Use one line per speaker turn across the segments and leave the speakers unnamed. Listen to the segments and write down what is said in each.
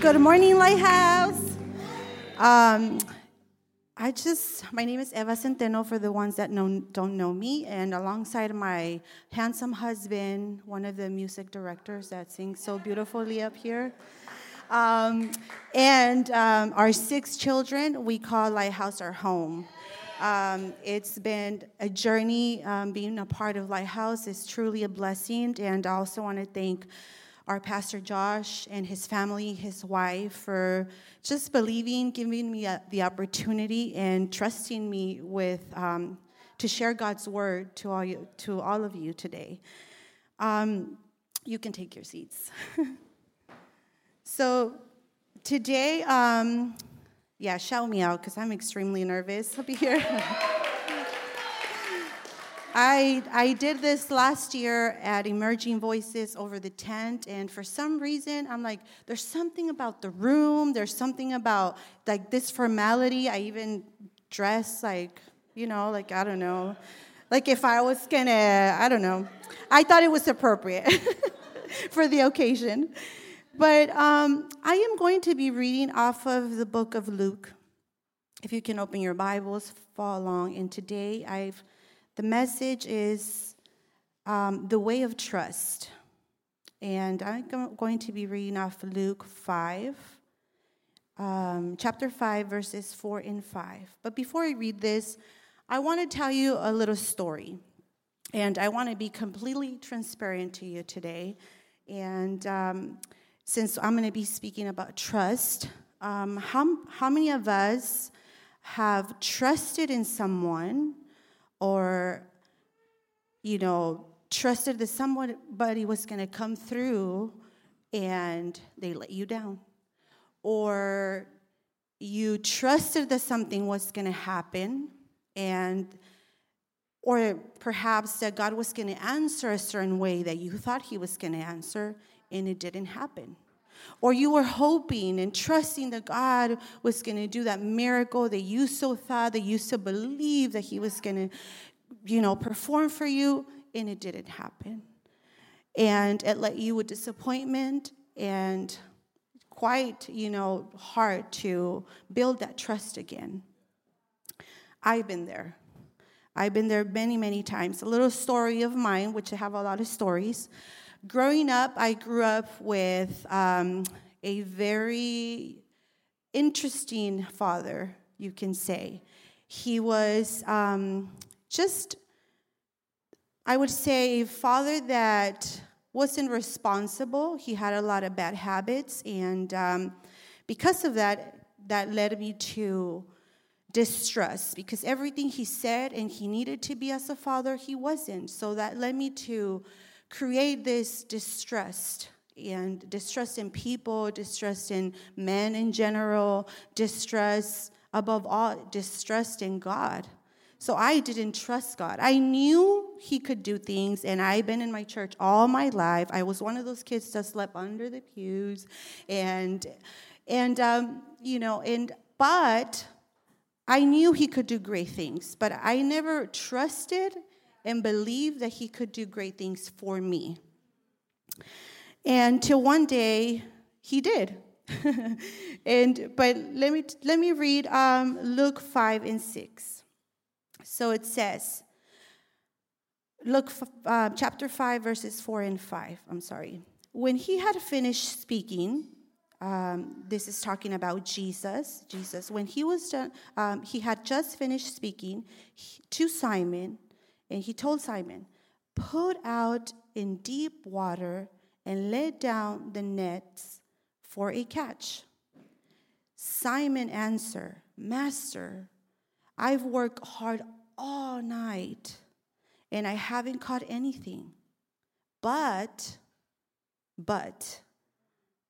Good morning, Lighthouse. Um, I just, my name is Eva Centeno for the ones that know, don't know me, and alongside my handsome husband, one of the music directors that sings so beautifully up here, um, and um, our six children, we call Lighthouse our home. Um, it's been a journey um, being a part of Lighthouse. is truly a blessing, and I also want to thank our pastor Josh and his family, his wife, for just believing, giving me the opportunity, and trusting me with um, to share God's word to all you, to all of you today. Um, you can take your seats. so today, um, yeah, shout me out because I'm extremely nervous. I'll be here. I, I did this last year at Emerging Voices over the tent, and for some reason, I'm like, there's something about the room, there's something about like this formality. I even dress like, you know, like, I don't know, like if I was gonna, I don't know. I thought it was appropriate for the occasion. But um, I am going to be reading off of the book of Luke. If you can open your Bibles, follow along. And today I've the message is um, the way of trust. And I'm going to be reading off Luke 5, um, chapter 5, verses 4 and 5. But before I read this, I want to tell you a little story. And I want to be completely transparent to you today. And um, since I'm going to be speaking about trust, um, how, how many of us have trusted in someone or, you know, trusted that somebody was going to come through and they let you down. Or you trusted that something was going to happen and or perhaps that God was going to answer a certain way that you thought he was going to answer and it didn't happen. Or you were hoping and trusting that God was going to do that miracle that you so thought, that you so believed that He was going to, you know, perform for you, and it didn't happen. And it left you with disappointment and quite, you know, hard to build that trust again. I've been there. I've been there many, many times. A little story of mine, which I have a lot of stories. Growing up, I grew up with um, a very interesting father, you can say. He was um, just, I would say, a father that wasn't responsible. He had a lot of bad habits, and um, because of that, that led me to distrust because everything he said and he needed to be as a father, he wasn't. So that led me to create this distrust and distrust in people, distrust in men in general, distrust above all, distrust in God. So I didn't trust God. I knew He could do things, and I've been in my church all my life. I was one of those kids that slept under the pews, and and um, you know, and but I knew He could do great things, but I never trusted and believed that he could do great things for me. And till one day, he did. and but let me let me read um, Luke five and six. So it says, Luke uh, chapter five verses four and five. I'm sorry. When he had finished speaking, um, this is talking about Jesus. Jesus, when he was done, um, he had just finished speaking to Simon and he told Simon, Put out in deep water and let down the nets for a catch. Simon answered, Master, I've worked hard all night and I haven't caught anything. But, but,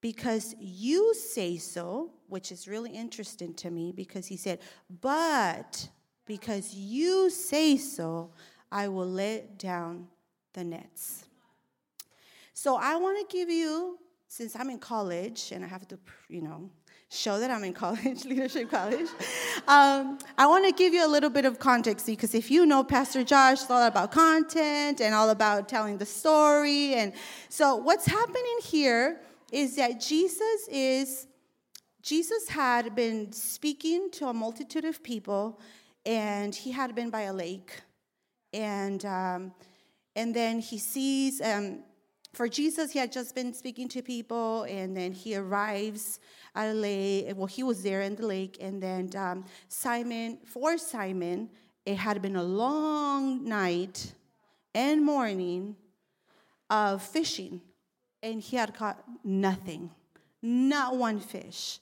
because you say so, which is really interesting to me because he said, But because you say so, I will let down the nets. So I want to give you, since I'm in college and I have to, you know, show that I'm in college, leadership college, um, I want to give you a little bit of context because if you know Pastor Josh, it's all about content and all about telling the story. And so what's happening here is that Jesus is Jesus had been speaking to a multitude of people, and he had been by a lake, and um, and then he sees. Um, for Jesus, he had just been speaking to people, and then he arrives at a lake. Well, he was there in the lake, and then um, Simon, for Simon, it had been a long night and morning of fishing and he had caught nothing, not one fish.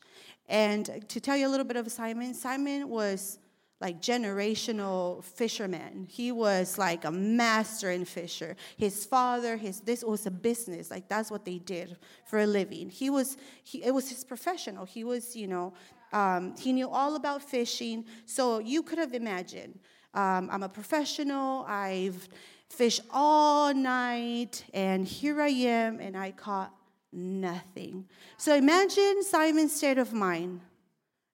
And to tell you a little bit of Simon, Simon was like generational fisherman. He was like a master in fisher. His father, his this was a business. Like that's what they did for a living. He was he, it was his professional. He was you know um, he knew all about fishing. So you could have imagined. Um, I'm a professional. I've fished all night, and here I am, and I caught nothing. So imagine Simon's state of mind.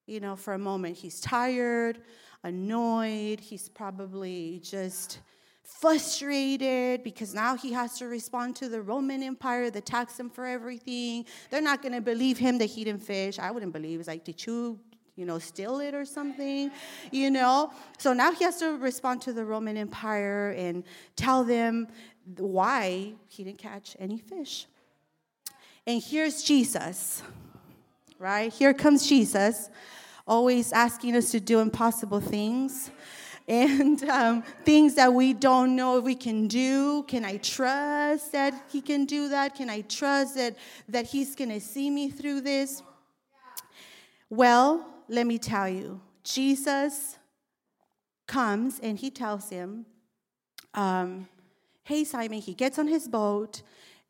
You know, for a moment, he's tired, annoyed, he's probably just frustrated because now he has to respond to the Roman Empire that taxed him for everything. They're not going to believe him that he didn't fish. I wouldn't believe. It's like, did you you know, steal it or something, you know? So now he has to respond to the Roman Empire and tell them why he didn't catch any fish. And here's Jesus, right? Here comes Jesus, always asking us to do impossible things and um, things that we don't know if we can do. Can I trust that he can do that? Can I trust that, that he's going to see me through this? Well, let me tell you, Jesus comes and he tells him, um, Hey, Simon, he gets on his boat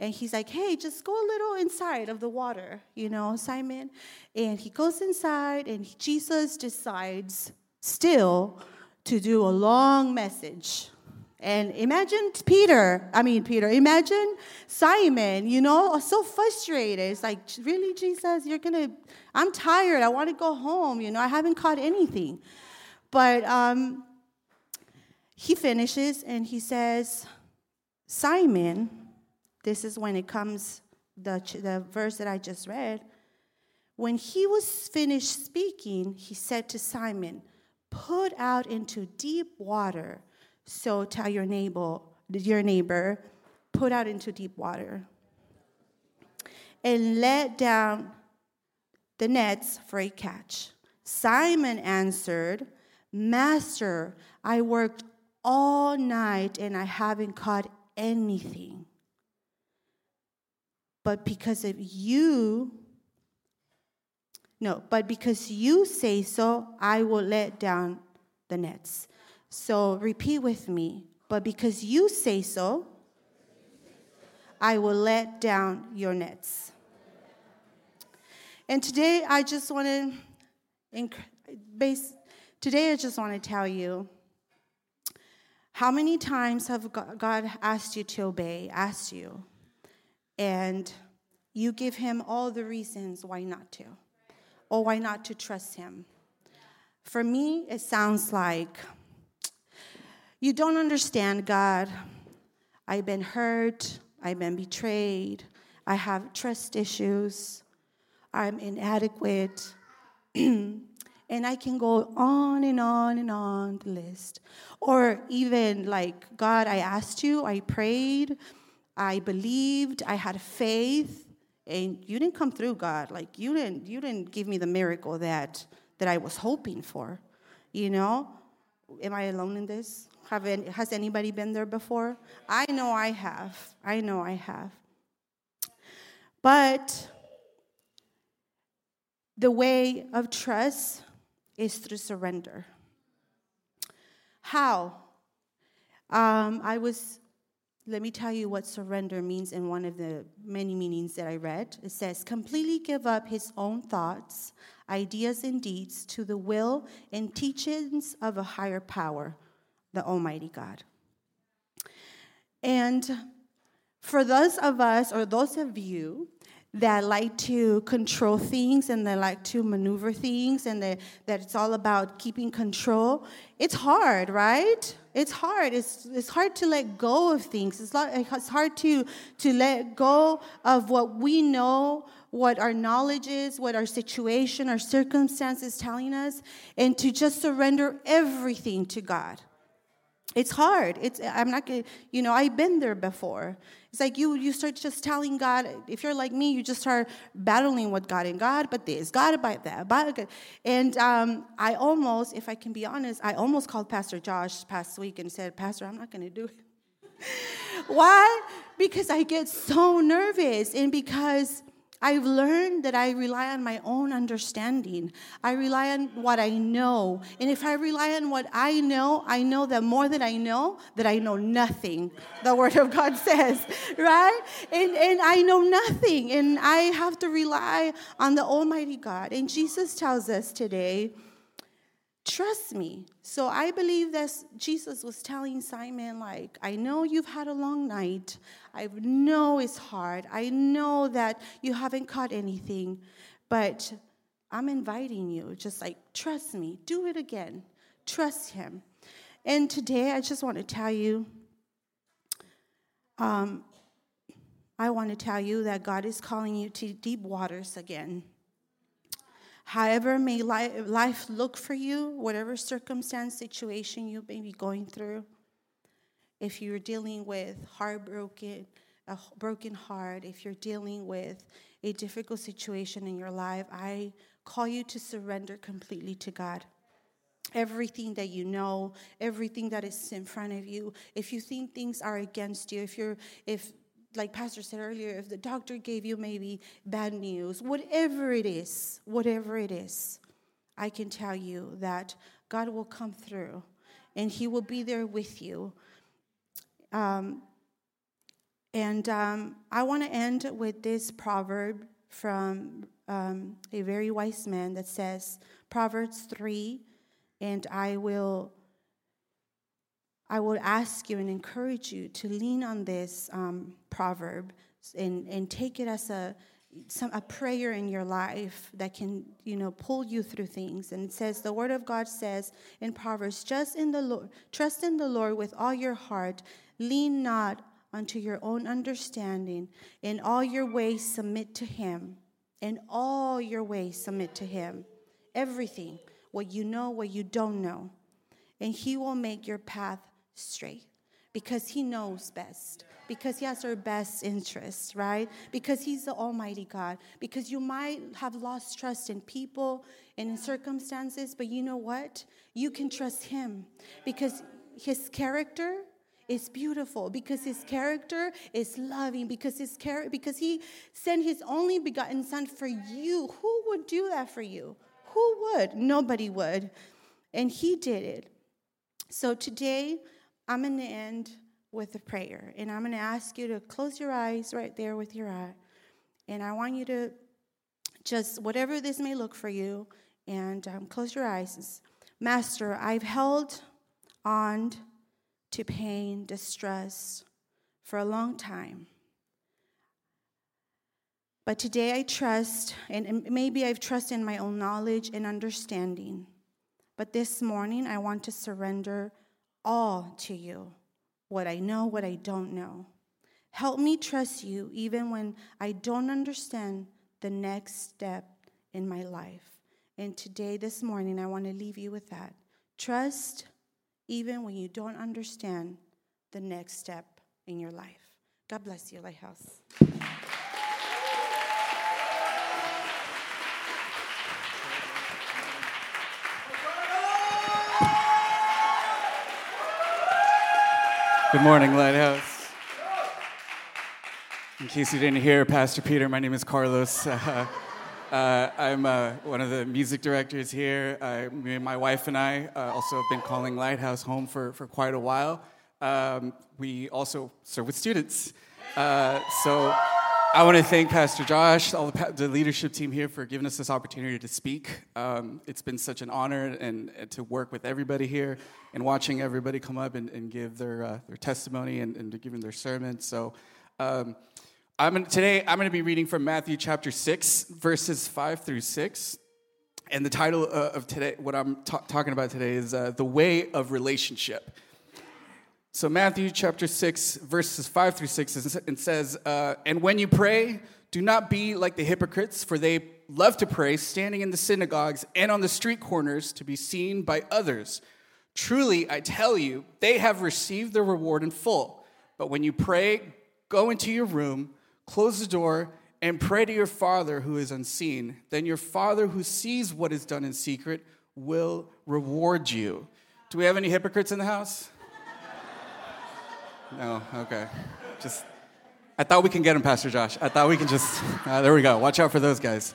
and he's like, Hey, just go a little inside of the water, you know, Simon. And he goes inside and Jesus decides still to do a long message and imagine Peter, I mean, Peter, imagine Simon, you know, so frustrated. It's like, really, Jesus, you're to, I'm tired. I want to go home. You know, I haven't caught anything. But um, he finishes and he says, Simon, this is when it comes, the, the verse that I just read. When he was finished speaking, he said to Simon, Put out into deep water so tell your neighbor, your neighbor, put out into deep water and let down the nets for a catch. Simon answered, Master, I worked all night and I haven't caught anything. But because of you, no, but because you say so, I will let down the nets. So repeat with me. But because you say so, I will let down your nets. And today I just want to base today I just want to tell you how many times have God asked you to obey, asked you, and you give him all the reasons why not to, or why not to trust him. For me, it sounds like you don't understand, God. I've been hurt. I've been betrayed. I have trust issues. I'm inadequate. and I can go on and on and on the list. Or even like, God, I asked you, I prayed, I believed, I had faith, and you didn't come through, God. Like you didn't you didn't give me the miracle that that I was hoping for. You know? Am I alone in this? Have any, has anybody been there before? I know I have. I know I have. But the way of trust is through surrender. How? Um, I was let me tell you what surrender means in one of the many meanings that I read. It says, completely give up his own thoughts, ideas, and deeds to the will and teachings of a higher power, the Almighty God. And for those of us, or those of you that like to control things and they like to maneuver things and they, that it's all about keeping control, it's hard, right? It's hard. It's, it's hard to let go of things. It's, it's hard to, to let go of what we know, what our knowledge is, what our situation, our circumstance is telling us, and to just surrender everything to God. It's hard. It's I'm not gonna, you know, I've been there before. It's like you you start just telling God, if you're like me, you just start battling with God and God, but this, God about that, but and um, I almost, if I can be honest, I almost called Pastor Josh past week and said, Pastor, I'm not gonna do it. Why? Because I get so nervous and because I've learned that I rely on my own understanding. I rely on what I know. And if I rely on what I know, I know that more than I know, that I know nothing, the Word of God says, right? And, and I know nothing. And I have to rely on the Almighty God. And Jesus tells us today, trust me. So I believe that Jesus was telling Simon, like, I know you've had a long night. I know it's hard. I know that you haven't caught anything, but I'm inviting you. Just like, trust me. Do it again. Trust him. And today, I just want to tell you, um, I want to tell you that God is calling you to deep waters again. However, may life look for you, whatever circumstance, situation you may be going through, if you're dealing with heartbroken, a broken heart, if you're dealing with a difficult situation in your life, I call you to surrender completely to God. Everything that you know, everything that is in front of you, if you think things are against you, if you're, if like Pastor said earlier, if the doctor gave you maybe bad news, whatever it is, whatever it is, I can tell you that God will come through and He will be there with you. Um, and um, I want to end with this proverb from um, a very wise man that says, Proverbs 3, and I will I will ask you and encourage you to lean on this um, proverb and, and take it as a, some, a prayer in your life that can, you know, pull you through things. And it says, the word of God says in Proverbs, just in the Lord, trust in the Lord with all your heart, lean not unto your own understanding. In all your ways submit to him. In all your ways submit to him. Everything, what you know, what you don't know. And he will make your path straight because he knows best because he has our best interests right? Because he's the almighty god. Because you might have lost trust in people and in circumstances but you know what? You can trust him because his character is beautiful because his character is loving because his character because he sent his only begotten son for you. Who would do that for you? Who would? Nobody would. And he did it. So today I'm going to end with a prayer. And I'm going to ask you to close your eyes right there with your eye. And I want you to just, whatever this may look for you, and um, close your eyes. Master, I've held on to pain, distress for a long time. But today I trust, and maybe I've trusted in my own knowledge and understanding. But this morning I want to surrender all to you what I know, what I don't know. Help me trust you even when I don't understand the next step in my life. And today, this morning, I want to leave you with that. Trust even when you don't understand the next step in your life. God bless you, Lighthouse.
Good morning, Lighthouse. In case you didn't hear, Pastor Peter, my name is Carlos. Uh, uh, I'm uh, one of the music directors here. me and my wife and I uh, also have been calling Lighthouse home for, for quite a while. Um, we also serve with students. Uh, so I want to thank Pastor Josh, all the, the, leadership team here for giving us this opportunity to speak. Um, it's been such an honor and, and, to work with everybody here and watching everybody come up and, and give their, uh, their testimony and, and giving their sermon. So um, I'm today I'm going to be reading from Matthew chapter 6, verses 5 through 6. And the title uh, of today, what I'm ta- talking about today, is uh, The Way of Relationship. So, Matthew chapter 6, verses 5 through 6, and says, uh, And when you pray, do not be like the hypocrites, for they love to pray, standing in the synagogues and on the street corners to be seen by others. Truly, I tell you, they have received their reward in full. But when you pray, go into your room, close the door, and pray to your Father who is unseen. Then your Father who sees what is done in secret will reward you. Do we have any hypocrites in the house? No, okay. Just, I thought we can get him, Pastor Josh. I thought we can just, uh, there we go. Watch out for those guys.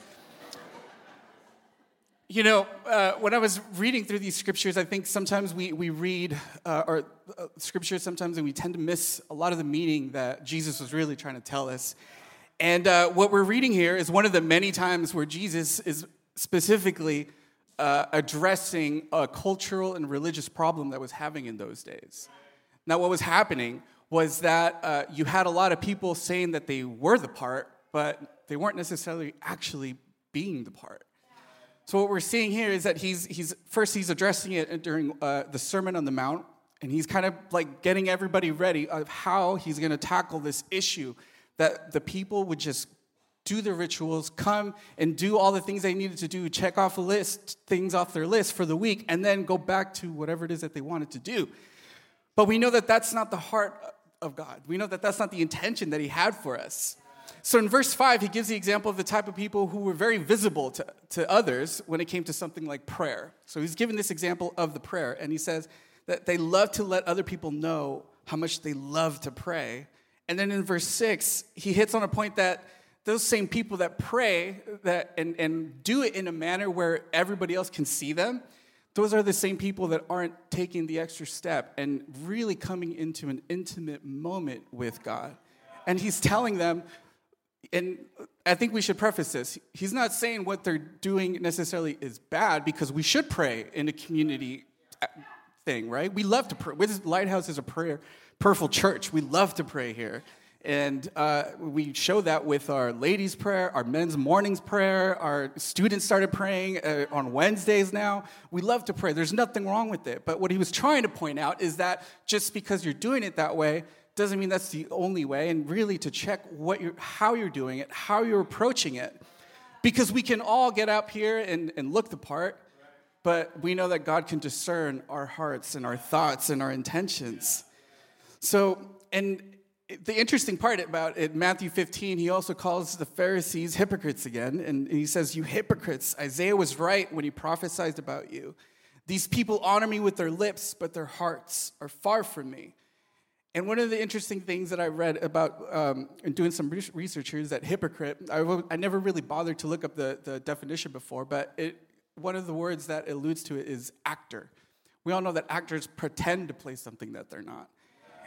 You know, uh, when I was reading through these scriptures, I think sometimes we, we read uh, or uh, scriptures sometimes and we tend to miss a lot of the meaning that Jesus was really trying to tell us. And uh, what we're reading here is one of the many times where Jesus is specifically uh, addressing a cultural and religious problem that was having in those days. Now, what was happening was that uh, you had a lot of people saying that they were the part, but they weren't necessarily actually being the part. So what we're seeing here is that he's, he's first he's addressing it during uh, the Sermon on the Mount, and he's kind of like getting everybody ready of how he's going to tackle this issue that the people would just do the rituals, come and do all the things they needed to do, check off a list, things off their list for the week, and then go back to whatever it is that they wanted to do. But we know that that's not the heart of God. We know that that's not the intention that He had for us. So in verse 5, he gives the example of the type of people who were very visible to, to others when it came to something like prayer. So he's given this example of the prayer, and he says that they love to let other people know how much they love to pray. And then in verse 6, he hits on a point that those same people that pray that, and, and do it in a manner where everybody else can see them, those are the same people that aren't taking the extra step and really coming into an intimate moment with God. And he's telling them, and I think we should preface this. He's not saying what they're doing necessarily is bad because we should pray in a community uh, thing, right? We love to pray. Lighthouse is a prayer, prayerful church. We love to pray here. And uh, we show that with our ladies' prayer, our men's mornings prayer. Our students started praying uh, on Wednesdays now. We love to pray. There's nothing wrong with it. But what he was trying to point out is that just because you're doing it that way doesn't mean that's the only way. And really to check what you're, how you're doing it, how you're approaching it. Because we can all get up here and, and look the part, but we know that God can discern our hearts and our thoughts and our intentions. So, and the interesting part about it, Matthew 15, he also calls the Pharisees hypocrites again. And he says, You hypocrites, Isaiah was right when he prophesied about you. These people honor me with their lips, but their hearts are far from me. And one of the interesting things that I read about um, in doing some research here is that hypocrite, I, I never really bothered to look up the, the definition before, but it, one of the words that alludes to it is actor. We all know that actors pretend to play something that they're not.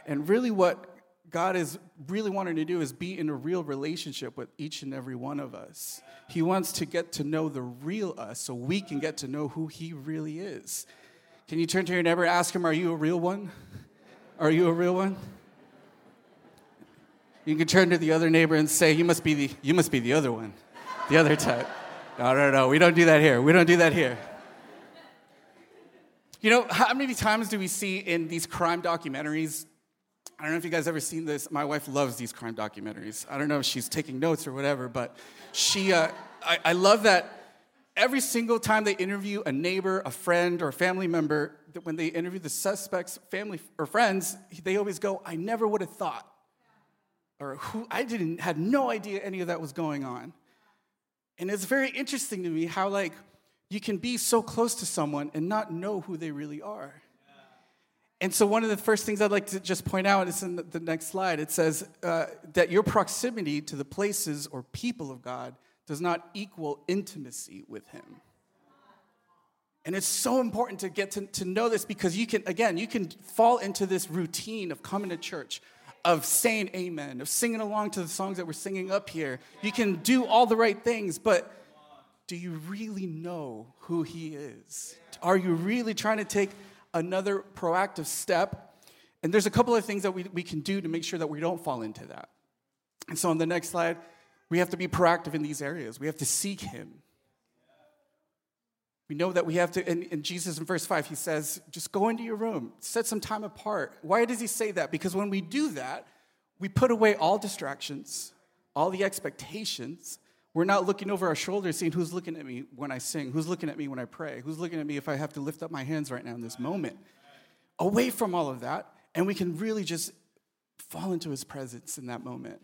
And really, what God is really wanting to do is be in a real relationship with each and every one of us. He wants to get to know the real us so we can get to know who He really is. Can you turn to your neighbor and ask him, Are you a real one? Are you a real one? You can turn to the other neighbor and say, You must be the, you must be the other one, the other type. No, no, no, we don't do that here. We don't do that here. You know, how many times do we see in these crime documentaries I don't know if you guys ever seen this. My wife loves these crime documentaries. I don't know if she's taking notes or whatever, but she, uh, I, I love that every single time they interview a neighbor, a friend, or a family member, that when they interview the suspect's family or friends, they always go, I never would have thought. Or who I didn't had no idea any of that was going on. And it's very interesting to me how like you can be so close to someone and not know who they really are. And so, one of the first things I'd like to just point out is in the next slide. It says uh, that your proximity to the places or people of God does not equal intimacy with Him. And it's so important to get to, to know this because you can, again, you can fall into this routine of coming to church, of saying amen, of singing along to the songs that we're singing up here. You can do all the right things, but do you really know who He is? Are you really trying to take another proactive step? And there's a couple of things that we, we can do to make sure that we don't fall into that. And so on the next slide, we have to be proactive in these areas. We have to seek Him. We know that we have to, and, and, Jesus in verse 5, he says, just go into your room, set some time apart. Why does he say that? Because when we do that, we put away all distractions, all the expectations. We're not looking over our shoulders, seeing who's looking at me when I sing, who's looking at me when I pray, who's looking at me if I have to lift up my hands right now in this moment. Away from all of that, and we can really just fall into his presence in that moment.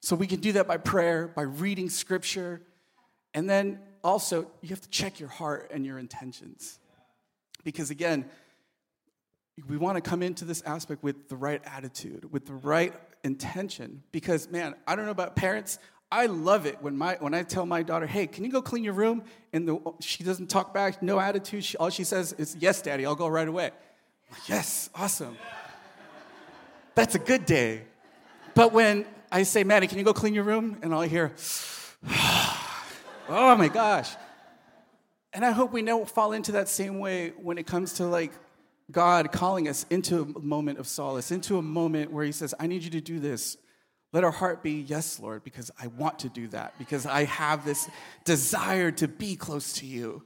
So we can do that by prayer, by reading scripture, and then also you have to check your heart and your intentions. Because again, we want to come into this aspect with the right attitude, with the right intention. Because man, I don't know about parents. I love it when my when I tell my daughter, "Hey, can you go clean your room?" and the, she doesn't talk back, no attitude. She, all she says is, "Yes, Daddy, I'll go right away." Like, yes, awesome. That's a good day. But when I say, Maddie, can you go clean your room? And I'll hear, oh my gosh. And I hope we don't fall into that same way when it comes to like God calling us into a moment of solace, into a moment where He says, I need you to do this. Let our heart be, yes, Lord, because I want to do that, because I have this desire to be close to you.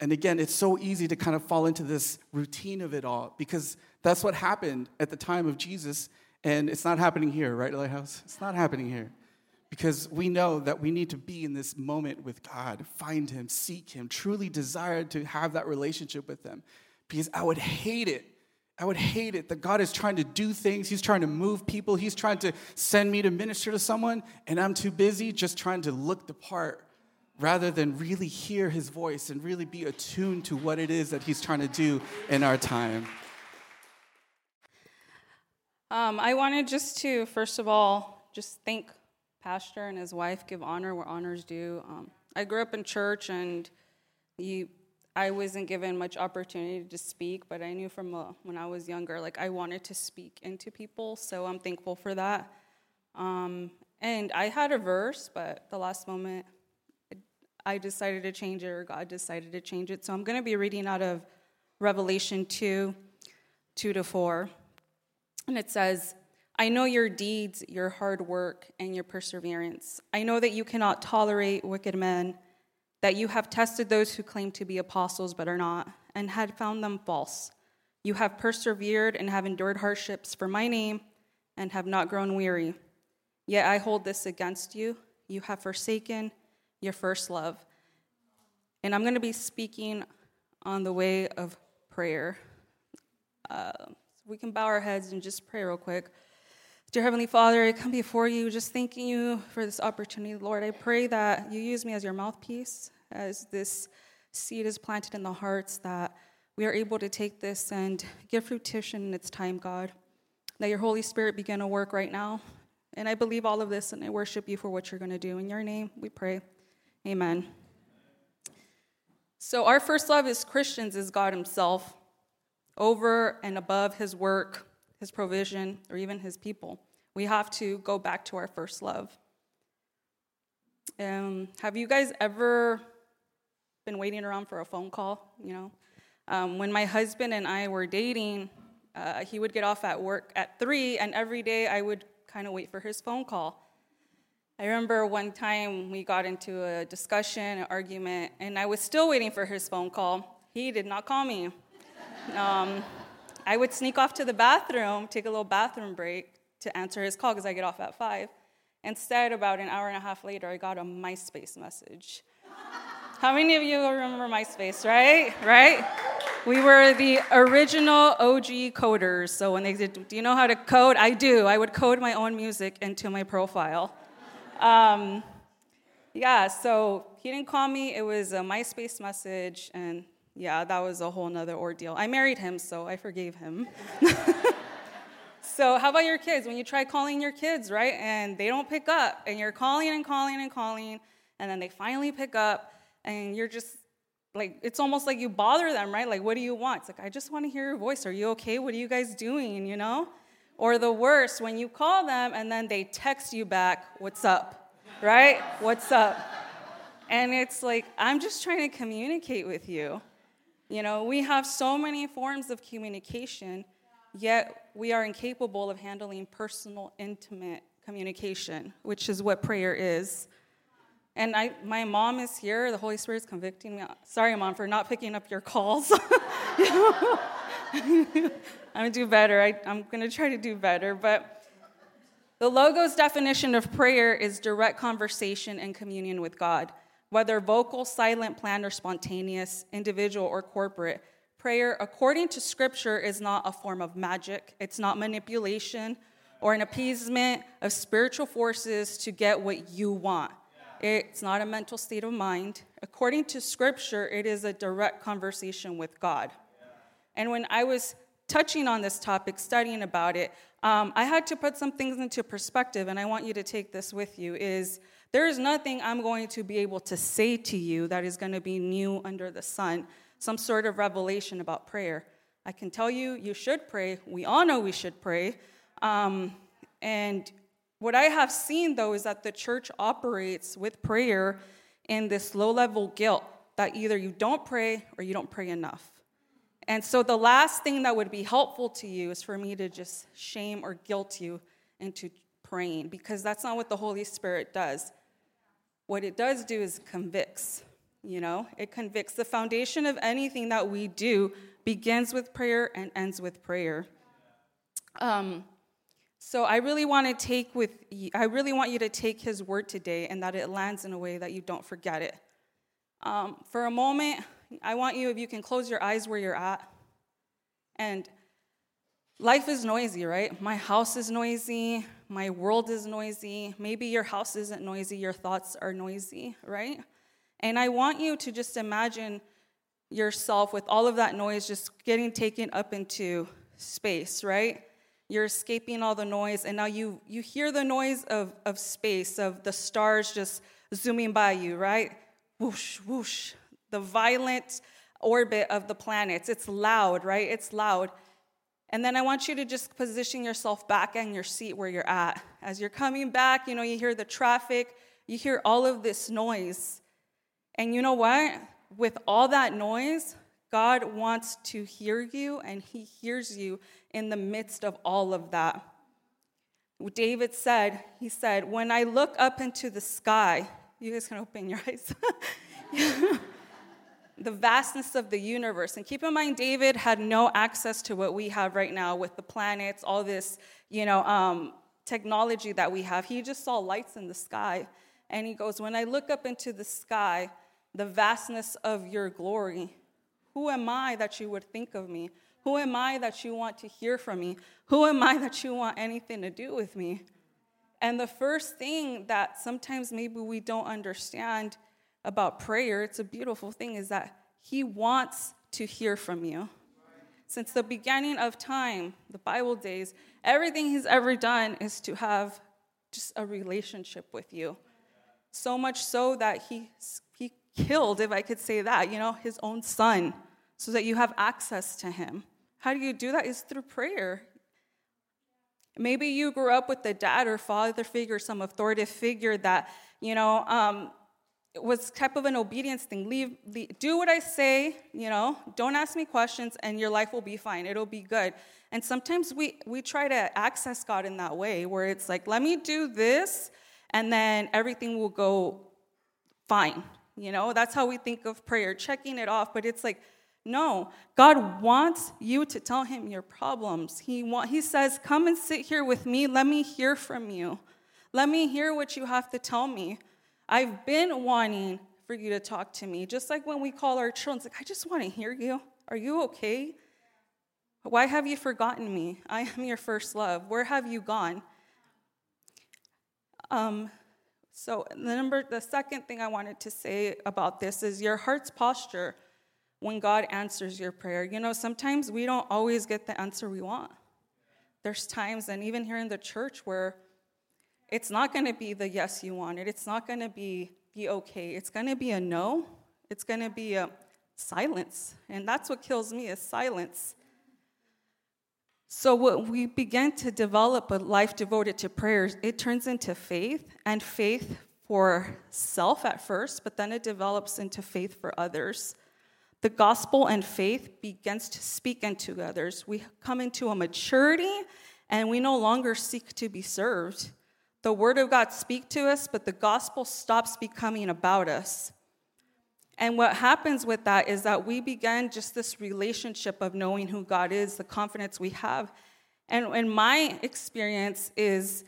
And again, it's so easy to kind of fall into this routine of it all because that's what happened at the time of Jesus and it's not happening here, right, Lighthouse? It's not happening here. Because we know that we need to be in this moment with God, find Him, seek Him, truly desire to have that relationship with Him. Because I would hate it. I would hate it that God is trying to do things. He's trying to move people. He's trying to send me to minister to someone, and I'm too busy just trying to look the part rather than really hear His voice and really be attuned to what it is that He's trying to do in our time.
Um, I wanted just to, first of all, just thank Pastor and his wife, give honor where honors due. Um, I grew up in church and you, I wasn't given much opportunity to speak, but I knew from uh, when I was younger, like I wanted to speak into people, so I'm thankful for that. Um, and I had a verse, but the last moment, I decided to change it, or God decided to change it. So I'm going to be reading out of Revelation 2 2 to 4. And it says, I know your deeds, your hard work, and your perseverance. I know that you cannot tolerate wicked men, that you have tested those who claim to be apostles but are not, and had found them false. You have persevered and have endured hardships for my name, and have not grown weary. Yet I hold this against you. You have forsaken your first love. And I'm going to be speaking on the way of prayer. Uh, we can bow our heads and just pray real quick. Dear Heavenly Father, I come before you just thanking you for this opportunity, Lord. I pray that you use me as your mouthpiece, as this seed is planted in the hearts, that we are able to take this and give fruition in its time, God. That your Holy Spirit begin to work right now. And I believe all of this, and I worship you for what you're going to do. In your name, we pray. Amen. So, our first love as Christians is God Himself over and above his work, his provision, or even his people. We have to go back to our first love. Um, have you guys ever been waiting around for a phone call? You know, um, when my husband and I were dating, uh, he would get off at work at three, and every day I would kind of wait for his phone call. I remember one time we got into a discussion, an argument, and I was still waiting for his phone call. He did not call me. Um, I would sneak off to the bathroom, take a little bathroom break to answer his call because I get off at 5. Instead, about an hour and a half later, I got a MySpace message. How many of you remember MySpace, right? Right? We were the original OG coders. So when they said, Do you know how to code? I do. I would code my own music into my profile. Um, yeah, so he didn't call me. It was a MySpace message, and yeah, that was a whole nother ordeal. I married him, so I forgave him. so, how about your kids? When you try calling your kids, right, and they don't pick up, and you're calling and calling and calling, and then they finally pick up, and you're just like it's almost like you bother them, right? Like, what do you want? It's like, I just want to hear your voice. Are you okay? What are you guys doing? You know? Or the worst, when you call them and then they text you back, what's up? Right? What's up? And it's like, I'm just trying to communicate with you. You know, we have so many forms of communication, yet we are incapable of handling personal, intimate communication, which is what prayer is. And I, my mom is here. The Holy Spirit is convicting me. Sorry, mom, for not picking up your calls. I'm gonna do better. I, I'm gonna try to do better. But the Logos definition of prayer is direct conversation and communion with God. Whether vocal, silent, planned, or spontaneous, individual, or corporate, prayer, according to Scripture, is not a form of magic. It's not manipulation or an appeasement of spiritual forces to get what you want. It's not a mental state of mind. According to Scripture, it is a direct conversation with God. And when I was touching on this topic, studying about it, um, I had to put some things into perspective, and I want you to take this with you. Is there is nothing I'm going to be able to say to you that is going to be new under the sun, some sort of revelation about prayer. I can tell you, you should pray. We all know we should pray. Um, and what I have seen, though, is that the church operates with prayer in this low level guilt that either you don't pray or you don't pray enough. And so the last thing that would be helpful to you is for me to just shame or guilt you into praying because that's not what the Holy Spirit does. What it does do is convicts, you know? It convicts. The foundation of anything that we do begins with prayer and ends with prayer. Um, so I really want to take with I really want you to take his word today and that it lands in a way that you don't forget it. Um, for a moment, I want you, if you can close your eyes where you're at. And life is noisy, right? My house is noisy. My world is noisy. Maybe your house isn't noisy, your thoughts are noisy, right? And I want you to just imagine yourself with all of that noise just getting taken up into space, right? You're escaping all the noise, and now you, you hear the noise of, of space, of the stars just zooming by you, right? Whoosh, whoosh. The violent orbit of the planets. It's loud, right? It's loud. And then I want you to just position yourself back in your seat where you're at. As you're coming back, you know, you hear the traffic, you hear all of this noise. And you know what? With all that noise, God wants to hear you, and He hears you in the midst of all of that. David said, He said, When I look up into the sky, you guys can open your eyes. the vastness of the universe. And keep in mind, David had no access to what we have right now with the planets, all this, you know, um, technology that we have. He just saw lights in the sky. And he goes, When I look up into the sky, the vastness of your glory, who am I that you would think of me? Who am I that you want to hear from me? Who am I that you want anything to do with me? And the first thing that sometimes maybe we don't understand about prayer, it's a beautiful thing, is that He wants to hear from you. Since the beginning of time, the Bible days, everything He's ever done is to have just a relationship with you. So much so that He, he killed, if I could say that, you know, His own Son, so that you have access to Him. How do you do that? Is through prayer. Maybe you grew up with a dad or father figure, some authoritative figure that, you know, um, it was type of an obedience thing. Leave, leave, do what I say, you know, don't ask me questions, and your life will be fine. It'll be good. And sometimes we, we try to access God in that way, where it's like, let me do this, and then everything will go fine. You know, that's how we think of prayer, checking it off, but it's like, no, God wants you to tell him your problems. He, want, he says, Come and sit here with me. Let me hear from you. Let me hear what you have to tell me. I've been wanting for you to talk to me, just like when we call our children, it's like, I just want to hear you. Are you okay? Why have you forgotten me? I am your first love. Where have you gone? Um, so the number, the second thing I wanted to say about this is your heart's posture when God answers your prayer. You know, sometimes we don't always get the answer we want. There's times, and even here in the church, where it's not going to be the yes you wanted. It's not going to be be okay. It's going to be a no. It's going to be a silence. And that's what kills me is silence. So when we begin to develop a life devoted to prayers, it turns into faith, and faith for self at first, but then it develops into faith for others. The gospel and faith begins to speak into others. We come into a maturity and we no longer seek to be served. The word of God speak to us, but the gospel stops becoming about us. And what happens with that is that we begin just this relationship of knowing who God is, the confidence we have. And, and my experience is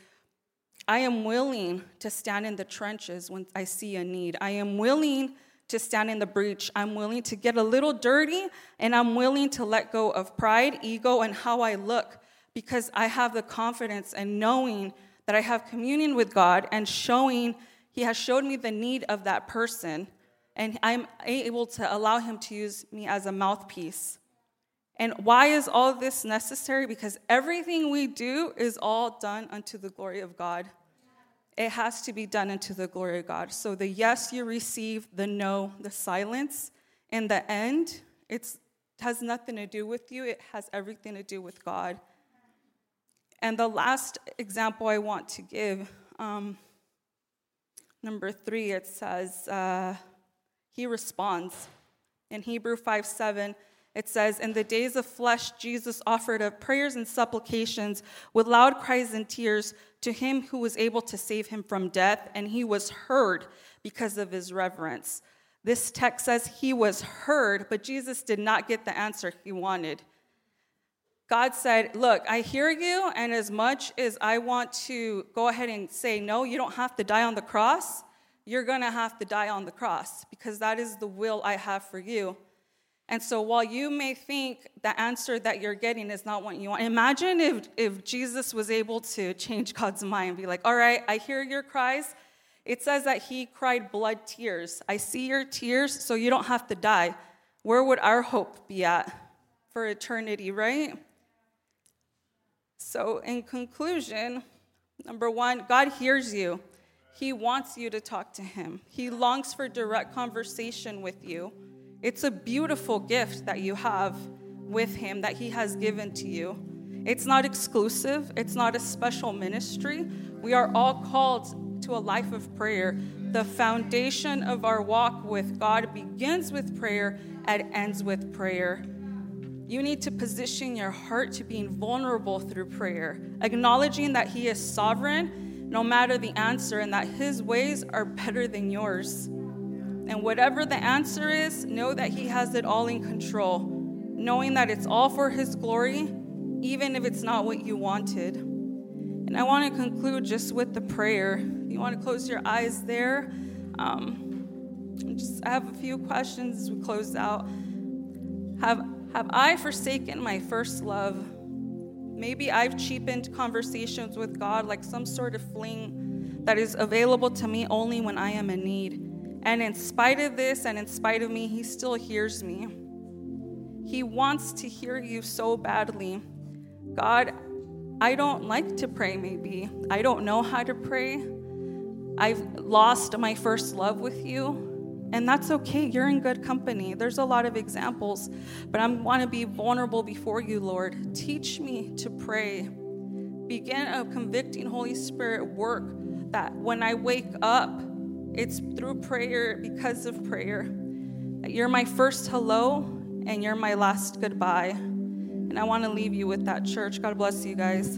I am willing to stand in the trenches when I see a need. I am willing to stand in the breach. I'm willing to get a little dirty, and I'm willing to let go of pride, ego, and how I look because I have the confidence and knowing that I have communion with God and showing He has showed me the need of that person, and I'm able to allow Him to use me as a mouthpiece. And why is all this necessary? Because everything we do is all done unto the glory of God. It has to be done unto the glory of God. So the yes you receive, the no, the silence, in the end, it has nothing to do with you, it has everything to do with God. And the last example I want to give, um, number three, it says, uh, He responds. In Hebrew 5 7, it says, In the days of flesh, Jesus offered up prayers and supplications with loud cries and tears to him who was able to save him from death, and he was heard because of his reverence. This text says he was heard, but Jesus did not get the answer he wanted. God said, Look, I hear you, and as much as I want to go ahead and say, No, you don't have to die on the cross, you're gonna have to die on the cross because that is the will I have for you. And so while you may think the answer that you're getting is not what you want, imagine if, if Jesus was able to change God's mind and be like, all right, I hear your cries. It says that he cried blood tears. I see your tears, so you don't have to die. Where would our hope be at for eternity, right? So, in conclusion, number one, God hears you. He wants you to talk to him, He longs for direct conversation with you. It's a beautiful gift that you have with Him that He has given to you. It's not exclusive, it's not a special ministry. We are all called to a life of prayer. The foundation of our walk with God begins with prayer and ends with prayer. You need to position your heart to being vulnerable through prayer, acknowledging that He is sovereign no matter the answer and that His ways are better than yours. And whatever the answer is, know that He has it all in control, knowing that it's all for His glory, even if it's not what you wanted. And I want to conclude just with the prayer. You want to close your eyes there. Um, just I have a few questions as we close out. Have have I forsaken my first love? Maybe I've cheapened conversations with God like some sort of fling that is available to me only when I am in need. And in spite of this and in spite of me, He still hears me. He wants to hear you so badly. God, I don't like to pray, maybe. I don't know how to pray. I've lost my first love with you. And that's okay. You're in good company. There's a lot of examples, but I want to be vulnerable before you, Lord. Teach me to pray. Begin a convicting Holy Spirit work that when I wake up, it's through prayer, because of prayer. You're my first hello, and you're my last goodbye. And I want to leave you with that, church. God bless you guys.